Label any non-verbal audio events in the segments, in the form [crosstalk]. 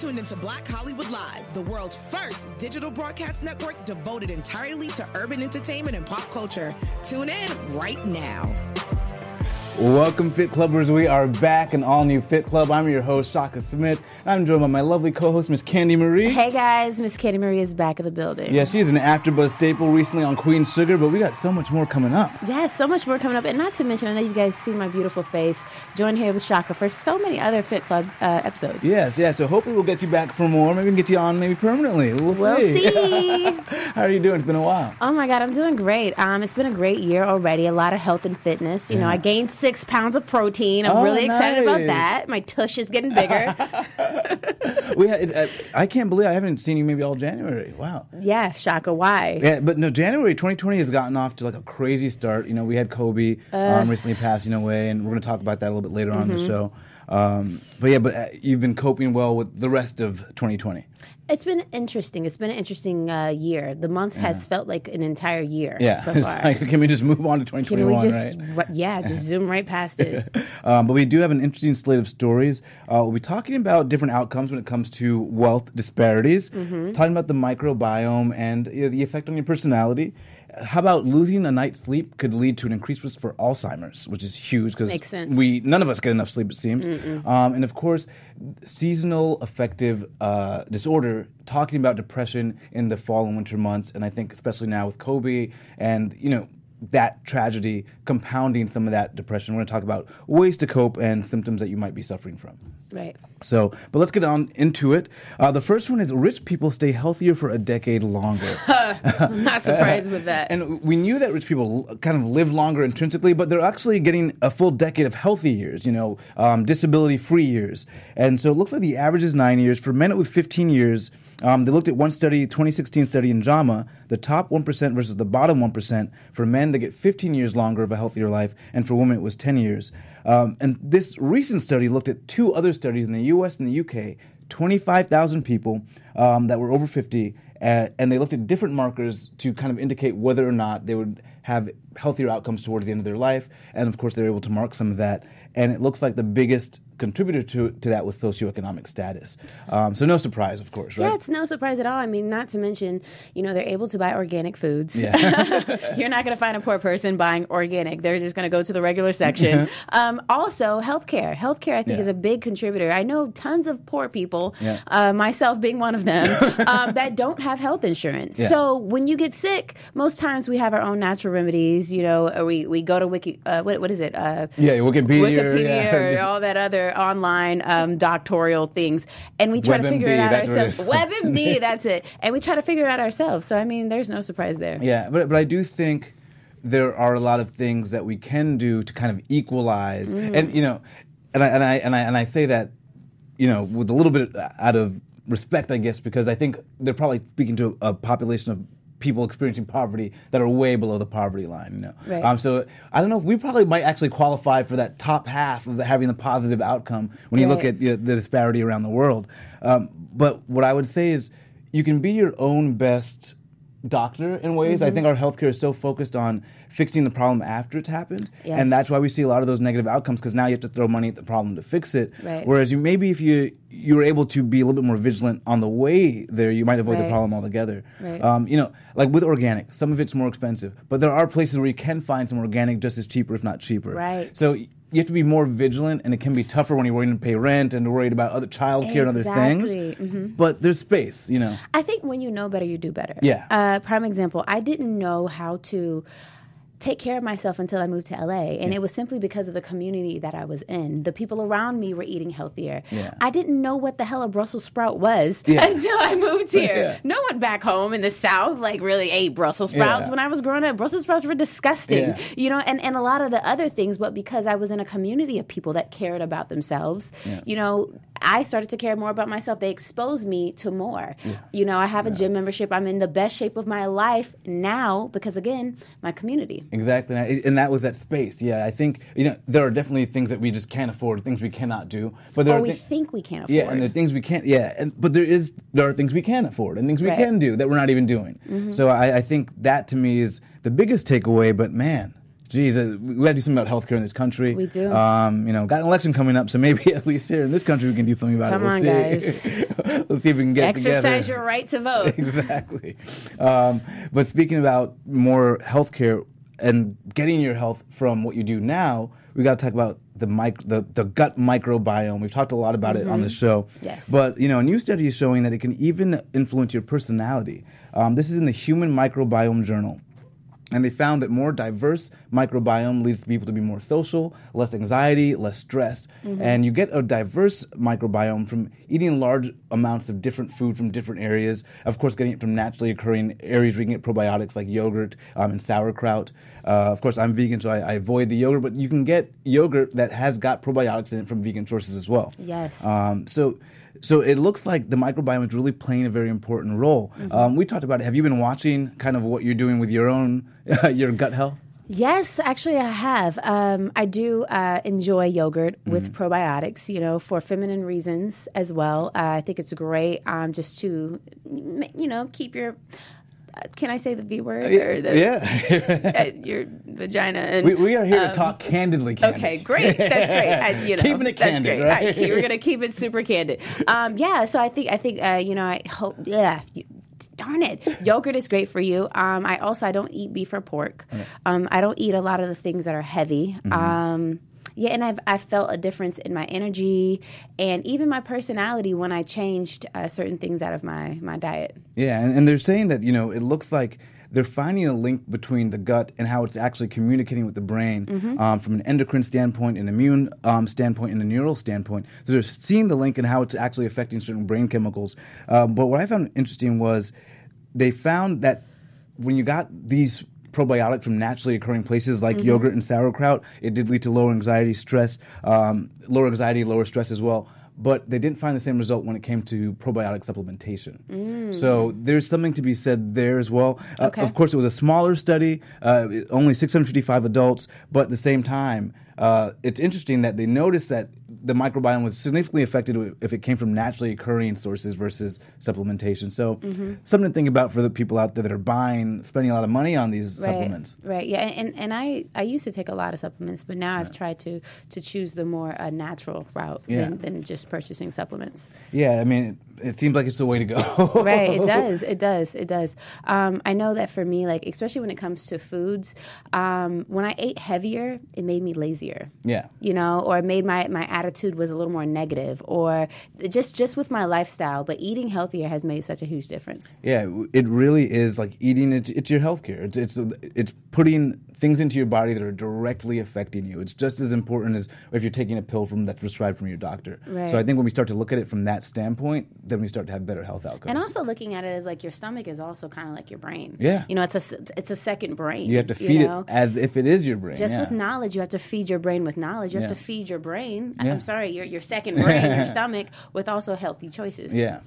tuned into Black Hollywood Live, the world's first digital broadcast network devoted entirely to urban entertainment and pop culture. Tune in right now. Welcome, Fit Clubbers. We are back, an all new Fit Club. I'm your host, Shaka Smith. I'm joined by my lovely co host, Miss Candi Marie. Hey guys, Miss Candi Marie is back in the building. Yeah, she's an AfterBuzz staple recently on Queen Sugar, but we got so much more coming up. Yeah, so much more coming up. And not to mention, I know you guys see my beautiful face. Join here with Shaka for so many other Fit Club uh, episodes. Yes, yeah, so hopefully we'll get you back for more. Maybe we can get you on maybe permanently. We'll, We'll see. [laughs] How are you doing? It's been a while. Oh my God, I'm doing great. Um, it's been a great year already. A lot of health and fitness. You know, I gained six pounds of protein. I'm Oh, really excited about that. My tush is getting bigger. [laughs] We had, uh, I can't believe I haven't seen you maybe all January. Wow. yeah, Shaka, why? Yeah, but no, January 2020 has gotten off to like a crazy start. You know, we had Kobe um, recently passing away, and we're going to talk about that a little bit later on in the show. Um, but yeah, but uh, you've been coping well with the rest of 2020. It's been interesting. It's been an interesting uh, year. The month has felt like an entire year Yeah, so [laughs] far. like, can we just move on to 2021? Can we just, right? yeah, just [laughs] zoom right past it. [laughs] Um, but we do have an interesting slate of stories. Uh, we'll be talking about different outcomes when it comes to wealth disparities, Mm-hmm. talking about the microbiome and you know, the effect on your personality. How about losing a night's sleep could lead to an increased risk for Alzheimer's, which is huge because we none of us get enough sleep, it seems. Um, and of course, seasonal affective uh, disorder. Talking about depression in the fall and winter months, and I think especially now with Kobe and you know that tragedy compounding some of that depression. We're going to talk about ways to cope and symptoms that you might be suffering from. Right. So, but let's get on into it. Uh, the first one is rich people stay healthier for a decade longer. [laughs] I'm not surprised with that. And we knew that rich people kind of live longer intrinsically, but they're actually getting a full decade of healthy years, you know, um, disability free years. And so it looks like the average is nine years. For men, it was 15 years. Um, they looked at one study, 2016 study in JAMA, the top 1% versus the bottom 1%. For men, they get 15 years longer of a healthier life, and for women, it was 10 years. Um, and this recent study looked at two other studies in the US and the UK 25,000 people um, that were over 50, uh, and they looked at different markers to kind of indicate whether or not they would have healthier outcomes towards the end of their life. And of course, they were able to mark some of that. And it looks like the biggest contributor to, to that was socioeconomic status. Um, so, no surprise, of course, right? Yeah, it's no surprise at all. I mean, not to mention, you know, they're able to buy organic foods. Yeah. [laughs] You're not going to find a poor person buying organic. They're just going to go to the regular section. [laughs] um, also, healthcare. Healthcare, I think, Yeah. is a big contributor. I know tons of poor people, Yeah. uh, myself being one of them, [laughs] um, that don't have health insurance. Yeah. So when you get sick, most times we have our own natural remedies. You know, or we we go to Wiki. Uh, what what is it? Uh, Yeah, Wikipedia, Wikipedia, or all that other online um, doctoral things, and we try to WebMD, figure it out ourselves. WebMD, [laughs] that's it, and we try to figure it out ourselves. So I mean, there's no surprise there. Yeah, but but I do think there are a lot of things that we can do to kind of equalize, and you know, and I and I and I and I say that, you know, with a little bit out of respect, I guess, because I think they're probably speaking to a population of people experiencing poverty that are way below the poverty line. You know, Right. um, so I don't know. if We probably might actually qualify for that top half of the, having the positive outcome when you look at you know, the disparity around the world. Um, but what I would say is, you can be your own best doctor in ways. Mm-hmm. I think our healthcare is so focused on fixing the problem after it's happened, Yes. and that's why we see a lot of those negative outcomes because now you have to throw money at the problem to fix it. Right. Whereas you maybe if you you were able to be a little bit more vigilant on the way there, you might avoid the problem altogether. Right. Um, you know, like with organic, some of it's more expensive, but there are places where you can find some organic just as cheaper, if not cheaper. Right. So. You have to be more vigilant, and it can be tougher when you're worried to pay rent and worried about other childcare and other things. Exactly. Mhm. But there's space, you know. I think when you know better, you do better. Yeah. Uh, prime example, I didn't know how to take care of myself until I moved to LA. And it was simply because of the community that I was in. The people around me were eating healthier. Yeah. I didn't know what the hell a Brussels sprout was Yeah. [laughs] until I moved [laughs] here. Yeah. No one back home in the South like really ate Brussels sprouts. Yeah. When I was growing up, Brussels sprouts were disgusting. Yeah. [laughs] You know, and, and a lot of the other things, but because I was in a community of people that cared about themselves, Yeah. you know, I started to care more about myself. They exposed me to more. You know, I have a gym membership. I'm in the best shape of my life now because, again, my community. Exactly, and, that was that space. Yeah, I think you know there are definitely things that we just can't afford, things we cannot do. But there Or are we thi- think we can't afford. yeah, and there are things we can't. Yeah, and but there is there are things we can afford and things we Right. Mm-hmm. can do that we're not even doing. So I, I think that to me is the biggest takeaway. But man, geez, uh, we got to do something about healthcare in this country. We do. Um, you know, got an election coming up, so maybe [laughs] at least here in this country we can do something about Come it. We'll on, see. guys. [laughs] Let's see if we can get Exercise together. your right to vote. [laughs] exactly. Um, but speaking about more healthcare and getting your health from what you do now, we got to talk about the, mic- the the gut microbiome. We've talked a lot about it on the show. Mm-hmm. Yes. But you know, a new study is showing that it can even influence your personality. Um, this is in the Human Microbiome Journal. And they found that more diverse microbiome leads people to be more social, less anxiety, less stress. And you get a diverse microbiome from eating large amounts of different food from different areas. Of course, getting it from naturally occurring areas where you can get probiotics like yogurt um, and sauerkraut. Uh, of course, I'm vegan, so I, I avoid the yogurt, but you can get yogurt that has got probiotics in it from vegan sources as well. Yes. Um, so, so it looks like the microbiome is really playing a very important role. Um, we talked about it. Have you been watching kind of what you're doing with your own [laughs] your gut health? Yes, actually, I have. Um, I do uh, enjoy yogurt with Mm-hmm. probiotics, you know, for feminine reasons as well. Uh, I think it's great um, just to, you know, keep your. Uh, can I say the V word? Or the, yeah, uh, your vagina. And, we, we are here to um, talk candidly. Candy. Okay, great. That's great. I, you know, Keeping it that's candid, great. right? I, we're gonna keep it super candid. Um, yeah. So I think I think uh, you know I hope yeah. You, darn it, yogurt is great for you. Um, I also I don't eat beef or pork. Um, I don't eat a lot of the things that are heavy. Mm-hmm. Um, yeah, and I've I felt a difference in my energy and even my personality when I changed uh, certain things out of my my diet. Yeah, and, and they're saying that you know it looks like they're finding a link between the gut and how it's actually communicating with the brain Mm-hmm. um, from an endocrine standpoint, an immune um, standpoint, and a neural standpoint. So they're seeing the link and how it's actually affecting certain brain chemicals. Um, but what I found interesting was they found that when you got these probiotics from naturally occurring places like yogurt and sauerkraut, it did lead to lower anxiety, stress, um, lower anxiety, lower stress as well. But they didn't find the same result when it came to probiotic supplementation. So there's something to be said there as well. Uh, of course, it was a smaller study, uh, only 655 adults, but at the same time, uh, it's interesting that they noticed that the microbiome was significantly affected if it came from naturally occurring sources versus supplementation. So, Mm-hmm. something to think about for the people out there that are buying, spending a lot of money on these Right, supplements. Right. Yeah. And and I I used to take a lot of supplements, but now I've tried to to choose the more uh, natural route Yeah. than, than just purchasing supplements. Yeah, I mean, it, it seems like it's the way to go. right it [laughs] does it does it does um, i know that for me like especially when it comes to foods um, when i ate heavier it made me lazier Yeah. you know or it made my, my attitude was a little more negative or just just with my lifestyle but eating healthier has made such a huge difference Yeah, it really is like eating. It, it's your healthcare. It's it's it's putting things into your body that are directly affecting you. It's just as important as if you're taking a pill from that's prescribed from your doctor. Right. So I think when we start to look at it from that standpoint, then we start to have better health outcomes. and also looking at it as like your stomach is also kind of like your brain Yeah. you know it's a it's a second brain you have to feed know? it as if it is your brain. Just yeah. with knowledge, you have to feed your brain with knowledge. You have Yeah. to feed your brain. Yeah. I'm sorry, your your second brain, your [laughs] stomach, with also healthy choices. Yeah.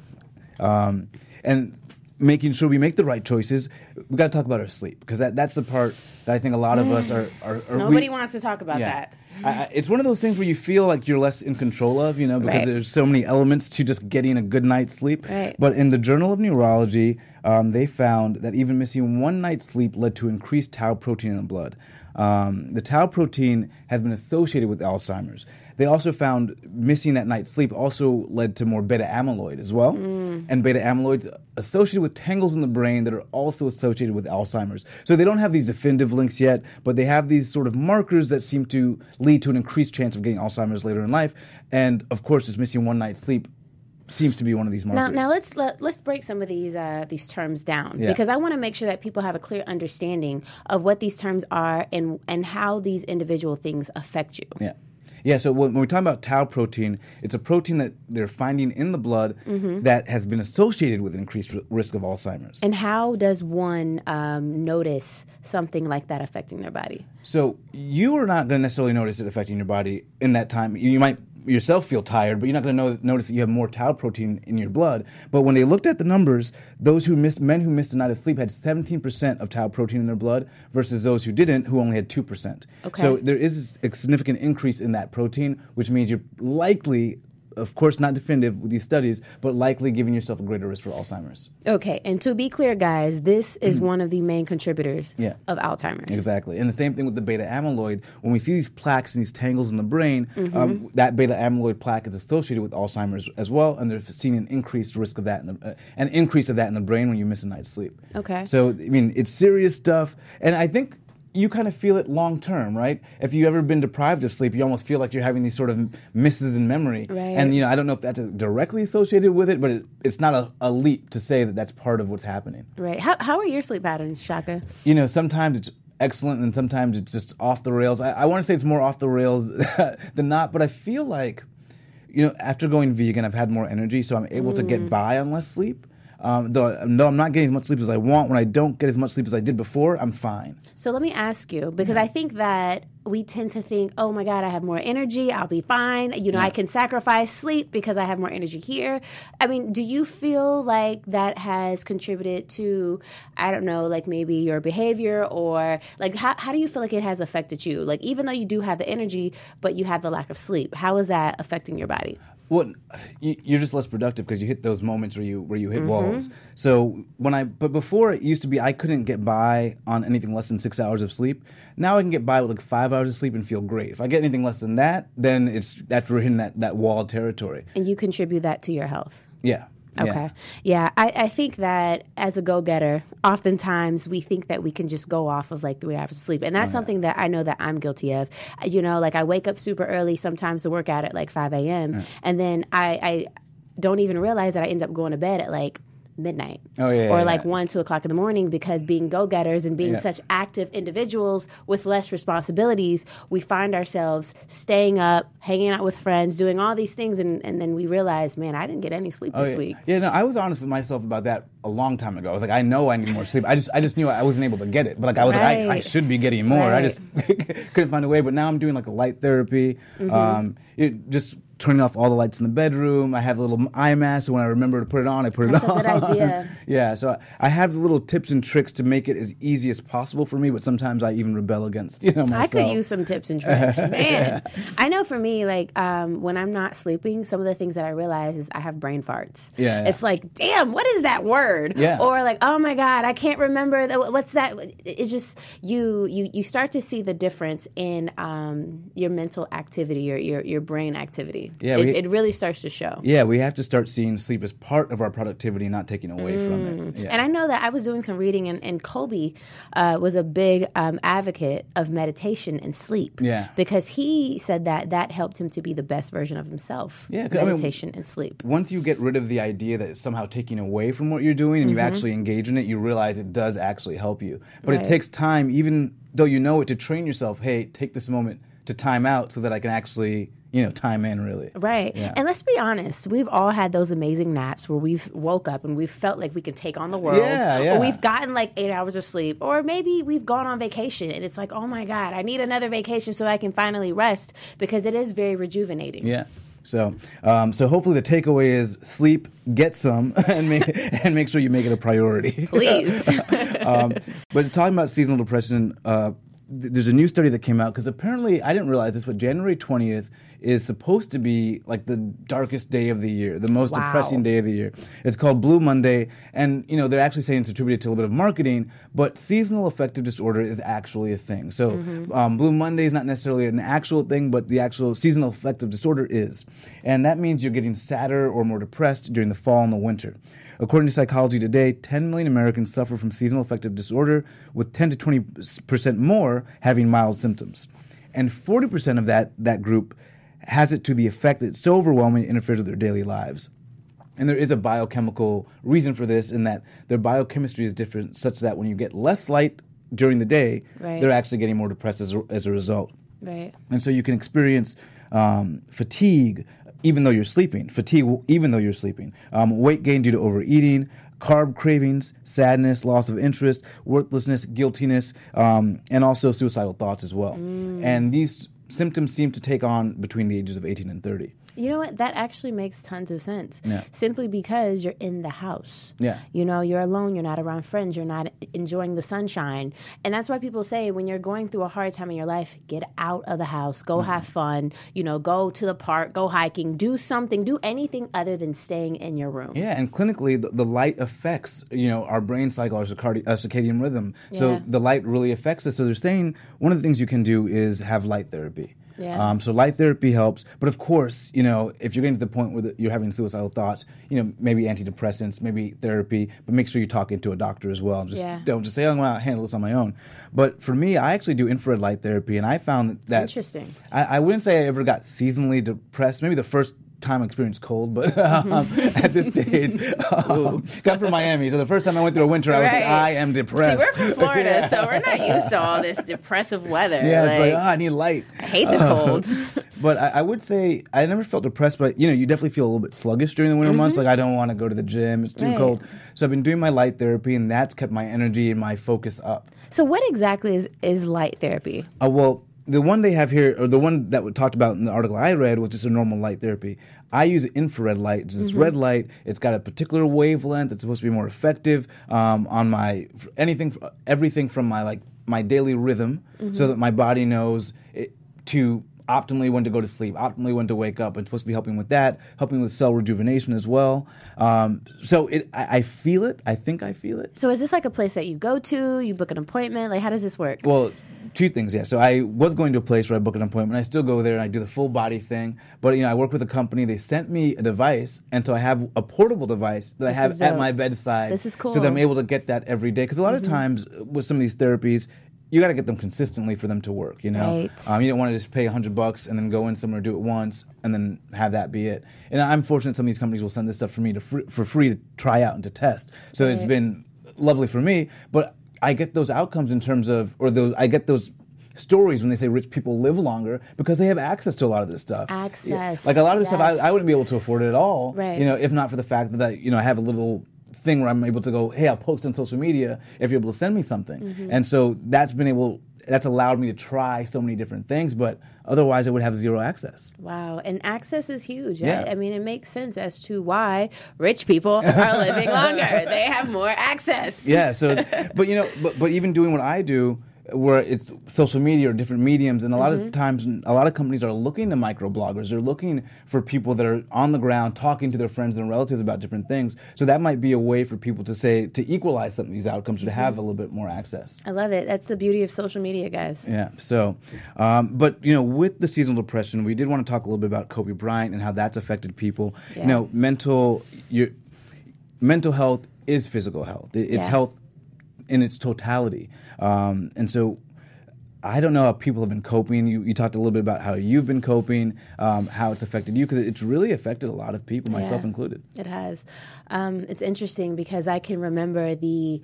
Um, and making sure we make the right choices. We got to talk about our sleep because that, that's the part that I think a lot of us are. are, are Nobody we- wants to talk about Yeah. that. I, I- it's one of those things where you feel like you're less in control of, you know, because Right. there's so many elements to just getting a good night's sleep. Right. But in the Journal of Neurology, um, they found that even missing one night's sleep led to increased tau protein in the blood. Um, the tau protein has been associated with Alzheimer's. They also found missing that night's sleep also led to more beta amyloid as well. And beta amyloid associated with tangles in the brain that are also associated with Alzheimer's. So they don't have these definitive links yet, but they have these sort of markers that seem to lead to an increased chance of getting Alzheimer's later in life. And of course, just missing one night's sleep seems to be one of these Now, markers. now let's let, let's break some of these uh, these terms down Yeah. because I want to make sure that people have a clear understanding of what these terms are and and how these individual things affect you. Yeah. Yeah, so when, when we talk about tau protein, it's a protein that they're finding in the blood Mm-hmm. that has been associated with increased r- risk of Alzheimer's. And how does one um, notice something like that affecting their body? So you are not going to necessarily notice it affecting your body in that time. You might yourself feel tired, but you're not going to notice that you have more tau protein in your blood. But when they looked at the numbers, those who missed men who missed a night of sleep had 17% of tau protein in their blood versus those who didn't, who only had 2%. Okay. So there is a significant increase in that protein, which means you're likely of course, not definitive with these studies, but likely giving yourself a greater risk for Alzheimer's. Okay, and to be clear, guys, this is one of the main contributors Mm-hmm. Yeah. of Alzheimer's. Exactly. And the same thing with the beta amyloid. When we see these plaques and these tangles in the brain, Mm-hmm. um, that beta amyloid plaque is associated with Alzheimer's as well, and they're seeing an increased risk of that, in the, uh, an increase of that in the brain when you miss a night's sleep. Okay. So, I mean, it's serious stuff. And I think you kind of feel it long term, right? If you've ever been deprived of sleep, you almost feel like you're having these sort of misses in memory. Right. And, you know, I don't know if that's directly associated with it, but it, it's not a, a leap to say that that's part of what's happening Right. How, how are your sleep patterns, Shaka? you know, sometimes it's excellent and sometimes it's just off the rails. I, I want to say it's more off the rails [laughs] than not, but I feel like, you know, after going vegan, I've had more energy, so I'm able to get mm. by on less sleep. Um, though, though I'm not getting as much sleep as I want, when I don't get as much sleep as I did before, I'm fine. So let me ask you, because I think that we tend to think, oh my God, I have more energy, I'll be fine. You know, I can sacrifice sleep because I have more energy here. I mean, do you feel like that has contributed to, I don't know, like maybe your behavior or like how, how do you feel like it has affected you? Like, even though you do have the energy, but you have the lack of sleep, how is that affecting your body? Well, you- you're just less productive because you hit those moments where you where you hit mm-hmm. walls. So when I but before it used to be I couldn't get by on anything less than six hours of sleep. Now I can get by with like five hours of sleep and feel great. If I get anything less than that, then it's that's we're hitting that that wall territory. And you contribute that to your health. Yeah. Okay. Yeah. Yeah, I, I think that as a go getter, oftentimes we think that we can just go off of like three hours of sleep. And that's something that I know that I'm guilty of. You know, like I wake up super early sometimes to work out at like 5 a.m. And then I, I don't even realize that I end up going to bed at like midnight Oh, yeah, or yeah, like yeah. 1 2 o'clock in the morning because being go-getters and being such active individuals with less responsibilities we find ourselves staying up hanging out with friends doing all these things and, and then we realize man i didn't get any sleep Oh, this week Yeah, no, I was honest with myself about that a long time ago. I was like, I know I need more sleep. I just, I just knew I wasn't able to get it. But like, I was like, I, I should be getting more. I just [laughs] couldn't find a way. But now I'm doing like a light therapy. Mm-hmm. Um, it, just turning off all the lights in the bedroom. I have a little eye mask, so when I remember to put it on, I put That's it a on. good [laughs] idea. yeah, so I, have the little tips and tricks to make it as easy as possible for me. But sometimes I even rebel against, you know, myself. I could use some tips and [laughs] tricks. Man, I know for me, like um, when I'm not sleeping, some of the things that I realize is I have brain farts. Yeah, yeah. It's like, damn, what is that word? Yeah. Or like, oh my god, I can't remember. The, what's that? It's just you, you, you start to see the difference in um, your mental activity, your your, your brain activity. Yeah, it, we- it really starts to show. Yeah, we have to start seeing sleep as part of our productivity, not taking away from it. Yeah. And I know that I was doing some reading, and, and Kobe uh, was a big um, advocate of meditation and sleep. Yeah. Because he said that that helped him to be the best version of himself. Yeah, 'cause I mean- meditation and sleep. once you get rid of the idea that it's somehow taking away from what you're doing and you actually engage in it, you realize it does actually help you. But Right. it takes time, even though you know it, to train yourself. Hey, take this moment to time out so that I can actually, you know, time in really. Right. Yeah. And let's be honest, we've all had those amazing naps where we've woke up and we've felt like we can take on the world. Yeah, yeah. Or we've gotten like eight hours of sleep. Or maybe we've gone on vacation and it's like, oh my God, I need another vacation so I can finally rest because it is very rejuvenating. Yeah. So, um, so hopefully the takeaway is sleep, get some, [laughs] and make [laughs] and make sure you make it a priority. [laughs] Please. um, but talking about seasonal depression, uh, th- there's a new study that came out because apparently I didn't realize this, but January 20th is supposed to be like the darkest day of the year, the most Wow. depressing day of the year. It's called Blue Monday, and you know they're actually saying it's attributed to a little bit of marketing, but seasonal affective disorder is actually a thing. So um, Blue Monday is not necessarily an actual thing, but the actual seasonal affective disorder is, and that means you're getting sadder or more depressed during the fall and the winter. According to Psychology Today, 10 million Americans suffer from seasonal affective disorder, with 10 to 20 percent more having mild symptoms, and 40 percent of that that group has it to the effect that it's so overwhelming it interferes with their daily lives. And there is a biochemical reason for this, in that their biochemistry is different, such that when you get less light during the day, Right. they're actually getting more depressed as a, as a result. right. And so you can experience um, fatigue even though you're sleeping, fatigue even though you're sleeping, um, weight gain due to overeating, carb cravings, sadness, loss of interest, worthlessness, guiltiness, um, and also suicidal thoughts as well. And these symptoms seem to take on between the ages of 18 and 30. You know what? That actually makes tons of sense. Yeah. Simply because you're in the house. Yeah. You know, you're alone, you're not around friends, you're not enjoying the sunshine. And that's why people say when you're going through a hard time in your life, get out of the house, go have fun, you know, go to the park, go hiking, do something, do anything other than staying in your room. Yeah, and clinically, the, the light affects you know our brain cycle, our circadi- uh, circadian rhythm. So Yeah. the light really affects us. So they're saying one of the things you can do is have light therapy. Yeah. Um, so light therapy helps, but of course, you know, if you're getting to the point where the, you're having suicidal thoughts, you know, maybe antidepressants, maybe therapy, but make sure you're talking to a doctor as well. Just Yeah. don't just say, "I'm going to handle this on my own." But for me, I actually do infrared light therapy, and I found that, Interesting. I, I wouldn't say I ever got seasonally depressed. Maybe the first time experienced cold, but [laughs] um, at this stage, um, got from Miami. So the first time I went through a winter, I was like, I am See, depressed. we're from [laughs] Florida, Yeah. so we're not used to all this depressive weather. Yeah, it's like, Like, oh, I need light. I hate the cold. [laughs] But I, I would say I never felt depressed, but you know, you definitely feel a little bit sluggish during the winter months. Like I don't want to go to the gym; it's too Mm-hmm. Right. cold. So I've been doing my light therapy, and that's kept my energy and my focus up. so, what exactly is, is light therapy? Uh, well, the one they have here, or the one that we talked about in the article I read, was just a normal light therapy. I use infrared light. It's this red light. It's got a particular wavelength. It's supposed to be more effective um, on my anything, everything from my like my daily rhythm, so that my body knows it, to optimally when to go to sleep, optimally when to wake up. It's supposed to be helping with that, helping with cell rejuvenation as well. Um, so it, I, I feel it. I think I feel it. So, is this like a place that you go to? You book an appointment? Like, how does this work? Well, two things, yeah. So I was going to a place where I book an appointment. I still go there and I do the full body thing. But you know, I work with a company. They sent me a device, and so I have a portable device that I have at dope. my bedside. This is cool. So that I'm. Mm-hmm. able to get that every day. Because a lot of times with some of these therapies. You got to get them consistently for them to work, you know. Right. Um, you don't want to just pay hundred bucks and then go in somewhere, do it once, and then have that be it. And I'm fortunate some of these companies will send this stuff for me to fr- for free to try out and to test. So it's been lovely for me. But I get those outcomes in terms of, or those I get those stories when they say rich people live longer because they have access to a lot of this stuff. Access, Like a lot of this stuff. I, I wouldn't be able to afford it at all. Right. You know, if not for the fact that I, you know I have a little thing where I'm able to go, hey, I'll post on social media if you're able to send me something. Mm-hmm. And so that's been able, that's allowed me to try so many different things. But otherwise, I would have zero access. Wow, and access is huge. Yeah. I, I mean, it makes sense as to why rich people [laughs] are living longer. They have more access. Yeah. So, [laughs] but you know, but but even doing what I do, where it's social media or different mediums, and a lot Mm-hmm. of times, a lot of companies are looking to microbloggers. They're looking for people that are on the ground talking to their friends and relatives about different things. So that might be a way for people to say to equalize some of these outcomes or to Mm-hmm. have a little bit more access. I love it. That's the beauty of social media, guys. Yeah. So, um, but you know, with the seasonal depression, we did want to talk a little bit about Kobe Bryant and how that's affected people. Yeah. You know, mental your mental health is physical health. It's Yeah. health in its totality. Um, and so, I don't know how people have been coping. You, you talked a little bit about how you've been coping, um, how it's affected you, because it's really affected a lot of people, myself Yeah. included. It has. Um, it's interesting because I can remember the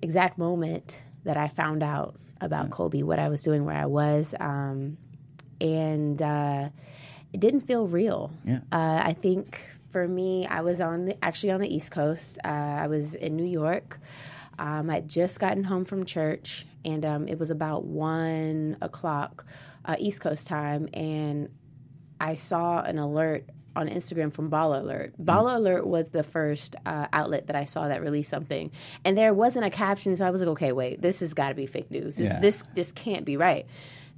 exact moment that I found out about Kobe, what I was doing, where I was, um, and uh, it didn't feel real. Yeah. Uh, I think for me, I was on the actually on the East Coast. Uh, I was in New York. Um, I'd just gotten home from church, and um, it was about one o'clock uh, East Coast time, and I saw an alert on Instagram from Baller Alert. Baller Alert was the first uh, outlet that I saw that released something, and there wasn't a caption, so I was like, okay, wait, this has got to be fake news. This, Yeah. this this can't be right.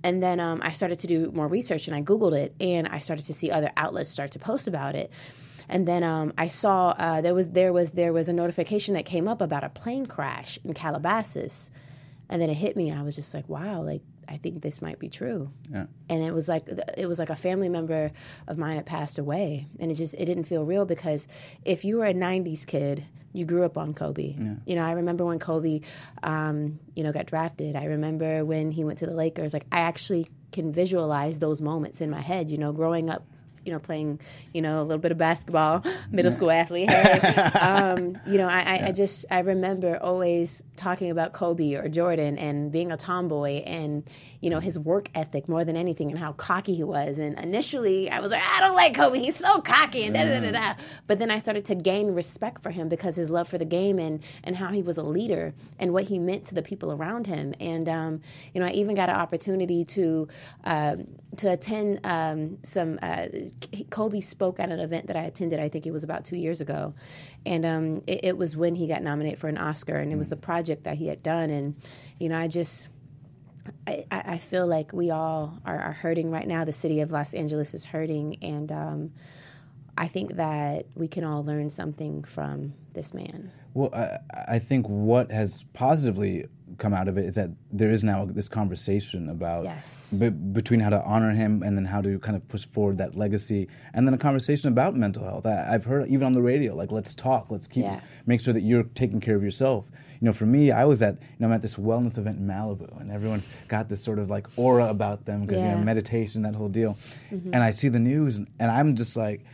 And then um, I started to do more research, and I googled it, and I started to see other outlets start to post about it. And then um, I saw uh, there was there was there was a notification that came up about a plane crash in Calabasas, and then it hit me. I was just like, wow, like I think this might be true Yeah. and it was like it was like a family member of mine had passed away and it just it didn't feel real because if you were a 90s kid you grew up on kobe Yeah. you know i remember when kobe um, you know got drafted i remember when he went to the lakers like i actually can visualize those moments in my head you know growing up you know, playing, you know, a little bit of basketball, [laughs] middle school athlete. Hey, [laughs] um, you know, I, I, I just I remember always talking about Kobe or Jordan and being a tomboy and you know his work ethic more than anything and how cocky he was. And initially, I was like, I don't like Kobe. He's so cocky and da da da da. But then I started to gain respect for him because his love for the game and and how he was a leader and what he meant to the people around him. And um, you know, I even got an opportunity to um, to attend um, some uh, Kobe spoke at an event that I attended. I think it was about two years ago, and um, it, it, was when he got nominated for an Oscar, and it was the project that he had done. And you know, I just I, I feel like we all are, are, hurting right now. The city of Los Angeles is hurting, and um, I think that we can all learn something from this man. Well, I, I think what has positively come out of it is that there is now this conversation about yes. b- between how to honor him and then how to kind of push forward that legacy, and then a conversation about mental health. I, have heard even on the radio, like let's talk, let's keep yeah. make sure that you're taking care of yourself. You know, for me, I was at you know I'm at this wellness event in Malibu, and everyone's got this sort of like aura about them because yeah. you know meditation, that whole deal, mm-hmm. and I see the news, and, and I'm just like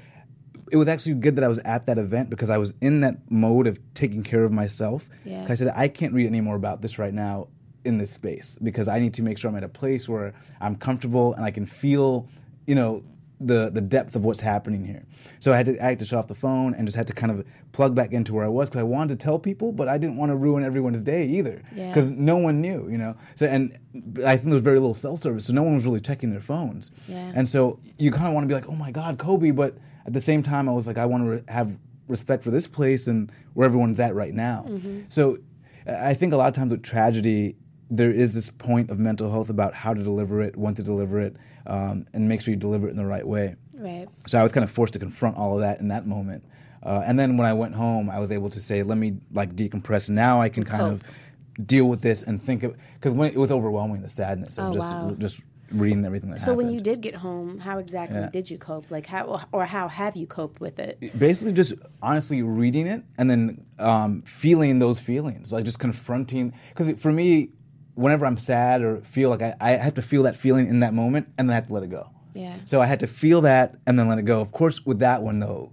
it was actually good that I was at that event because I was in that mode of taking care of myself. Yeah. I said I can't read any more about this right now in this space because I need to make sure I'm at a place where I'm comfortable and I can feel, you know, the the depth of what's happening here. So I had to I had to shut off the phone and just had to kind of plug back into where I was because I wanted to tell people, but I didn't want to ruin everyone's day either because yeah. no one knew, you know. So and I think there was very little cell service, so no one was really checking their phones. Yeah. And so you kind of want to be like, oh my God, Kobe, but at the same time, I was like, I want to re- have respect for this place and where everyone's at right now. Mm-hmm. So I think a lot of times with tragedy, there is this point of mental health about how to deliver it, when to deliver it, um, and make sure you deliver it in the right way. Right. So I was kind of forced to confront all of that in that moment. Uh, and then when I went home, I was able to say, let me like decompress. Now I can kind Cope. of deal with this and think of because it was overwhelming the sadness of oh, just wow. just reading everything that so happened. when you did get home how exactly Yeah. did you cope like how or how have you coped with it basically just honestly reading it and then um, feeling those feelings like just confronting because for me whenever i'm sad or feel like I, I have to feel that feeling in that moment and then i have to let it go Yeah. so i had to feel that and then let it go of course with that one though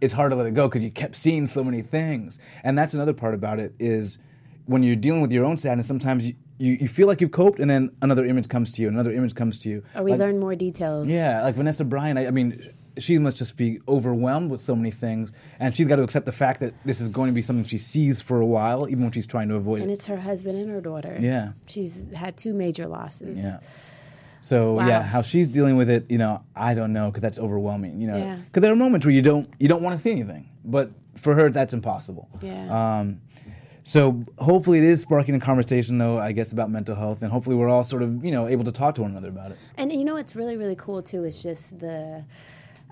it's hard to let it go because you kept seeing so many things and that's another part about it is when you're dealing with your own sadness sometimes you, you, you feel like you've coped and then another image comes to you another image comes to you or we Like- learn more details yeah, like Vanessa Bryant. I, I mean, she must just be overwhelmed with so many things, and she's got to accept the fact that this is going to be something she sees for a while, even when she's trying to avoid and it. And it's her husband and her daughter Yeah. she's had two major losses Yeah. So Wow. yeah, how she's dealing with it, you know, I don't know because that's overwhelming. You know, Yeah. because there are moments where you don't you don't want to see anything, but for her that's impossible. Yeah. Um, so hopefully it is sparking a conversation though, I guess, about mental health, and hopefully we're all sort of you know able to talk to one another about it. And you know what's really really cool too is just the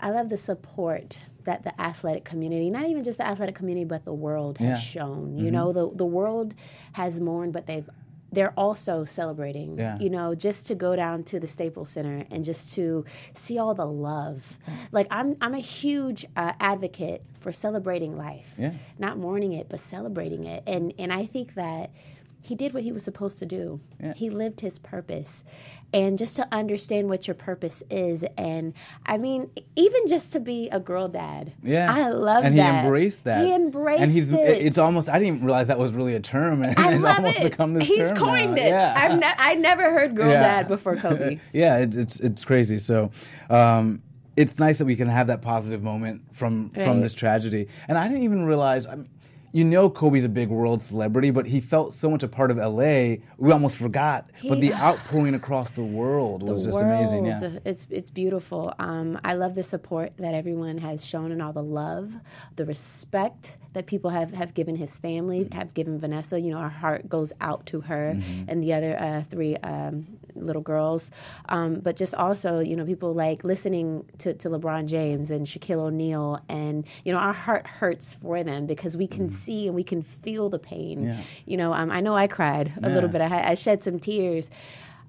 I love the support that the athletic community, not even just the athletic community, but the world has Yeah. shown. You mm-hmm. know, the the world has mourned, but they've they're also celebrating. Yeah. You know, just to go down to the Staples Center and just to see all the love. Like I'm I'm a huge uh, advocate for celebrating life, Yeah. not mourning it, but celebrating it. And and I think that he did what he was supposed to do. Yeah. He lived his purpose. And just to understand what your purpose is, and I mean, even just to be a girl dad, Yeah, I love and that. And he embraced that. He embraced and he's, it. It's almost I didn't realize that was really a term, and [laughs] I it's love almost it. become this He's term coined now. it. Yeah, I've ne- I never heard girl Yeah. dad before Kobe. [laughs] yeah, it, it's it's crazy. So. Um, it's nice that we can have that positive moment from from this tragedy, and I didn't even realize. I mean, you know, Kobe's a big world celebrity, but he felt so much a part of LA, we almost forgot. but the [laughs] outpouring across the world was the just amazing. Yeah, It's it's beautiful. Um, I love the support that everyone has shown and all the love, the respect that people have, have given his family, have given Vanessa. You know, our heart goes out to her Mm-hmm. and the other uh, three um, little girls. Um, but just also, you know, people like listening to, to LeBron James and Shaquille O'Neal, and you know, our heart hurts for them because we can see and we can feel the pain. Yeah. You know, um, I know I cried a Yeah. little bit. I, I shed some tears.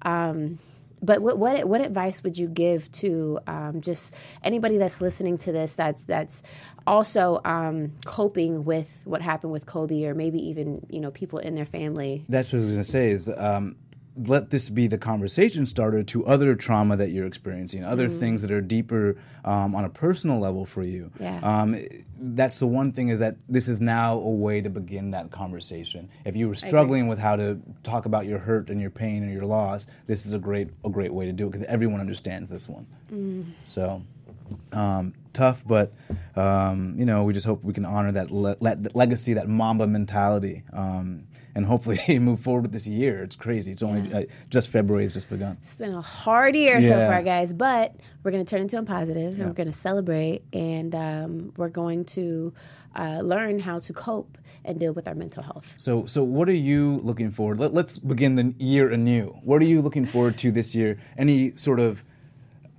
Um, but what, what what advice would you give to um, just anybody that's listening to this that's that's also um, coping with what happened with Kobe or maybe even you know people in their family? That's what I was going to say. Is um, let this be the conversation starter to other trauma that you're experiencing, other things that are deeper um, on a personal level for you. Yeah. Um, that's the one thing is that this is now a way to begin that conversation. If you were struggling with how to talk about your hurt and your pain and your loss, this is a great a great way to do it because everyone understands this one. So. Um, tough, but um, you know, we just hope we can honor that, le- le- legacy, that Mamba mentality, um, and hopefully [laughs] move forward with this year. It's crazy. It's only uh, just February has just begun. It's been a hard year so far, guys, but we're going to turn into a positive and we're going to celebrate and um, we're going to uh, learn how to cope and deal with our mental health. So, so what are you looking forward? Let, let's begin the year anew. What are you looking forward to this year? Any sort of,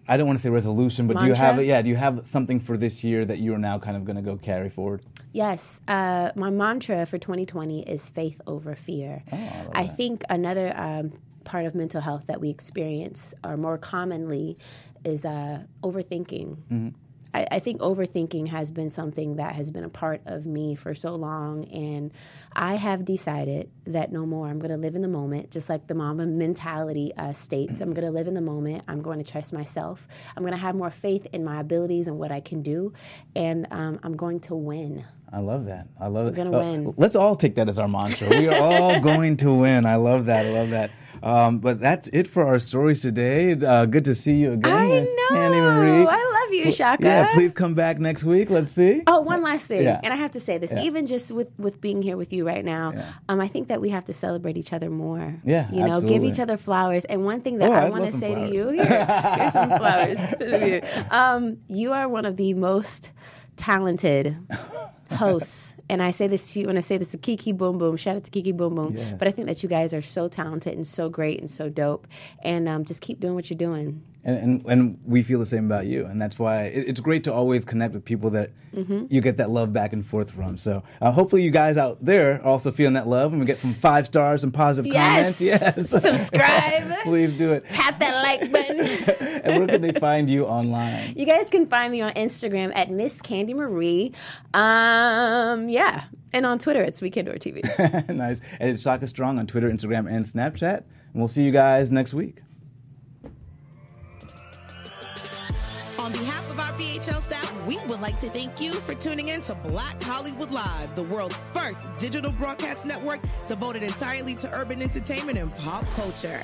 I don't want to say resolution, but do you have, Mantra? yeah, do you have something for this year that you are now kind of going to go carry forward? Yes, uh, my mantra for 2020 is faith over fear. Oh, I, think another um, part of mental health that we experience, or more commonly, is uh, overthinking. Mm-hmm. I, I think overthinking has been something that has been a part of me for so long, and I have decided that no more. I'm going to live in the moment, just like the Mamba mentality uh, states. I'm going to live in the moment. I'm going to trust myself. I'm going to have more faith in my abilities and what I can do, and um, I'm going to win. I love that. I love it. gonna Uh, win. Let's all take that as our mantra. We are all [laughs] going to win. I love that. I love that. Um, but that's it for our stories today. Uh, good to see you again, I Miss know. Candi Marie. I love you, Shaka. Yeah, please come back next week. Let's see. Oh, one last thing, Yeah. and I have to say this. Yeah. Even just with with being here with you right now, Yeah. um, I think that we have to celebrate each other more. Yeah, you know, give each other flowers. And one thing that Oh, I I'd want to some say to flowers. you, here, [laughs] here's some flowers. [laughs] um, you are one of the most talented [laughs] hosts. And I say this to you, and I say this to Kiki Boom Boom. Shout out to Kiki Boom Boom. Yes. But I think that you guys are so talented and so great and so dope. And um, just keep doing what you're doing. And, and and we feel the same about you, and that's why it, it's great to always connect with people that Mm-hmm. you get that love back and forth from. So uh, hopefully, you guys out there are also feeling that love, and we get from five stars and positive Yes. comments. [laughs] Yes, Subscribe. [laughs] Please do it. Tap that like button. [laughs] and where can they find you online? You guys can find me on Instagram at Miss Candi Marie. Um, yeah. And on Twitter, it's Weekend or TV. nice. And it's Shaka Strong on Twitter, Instagram, and Snapchat. And we'll see you guys next week. On behalf of our BHL staff, we would like to thank you for tuning in to Black Hollywood Live, the world's first digital broadcast network devoted entirely to urban entertainment and pop culture.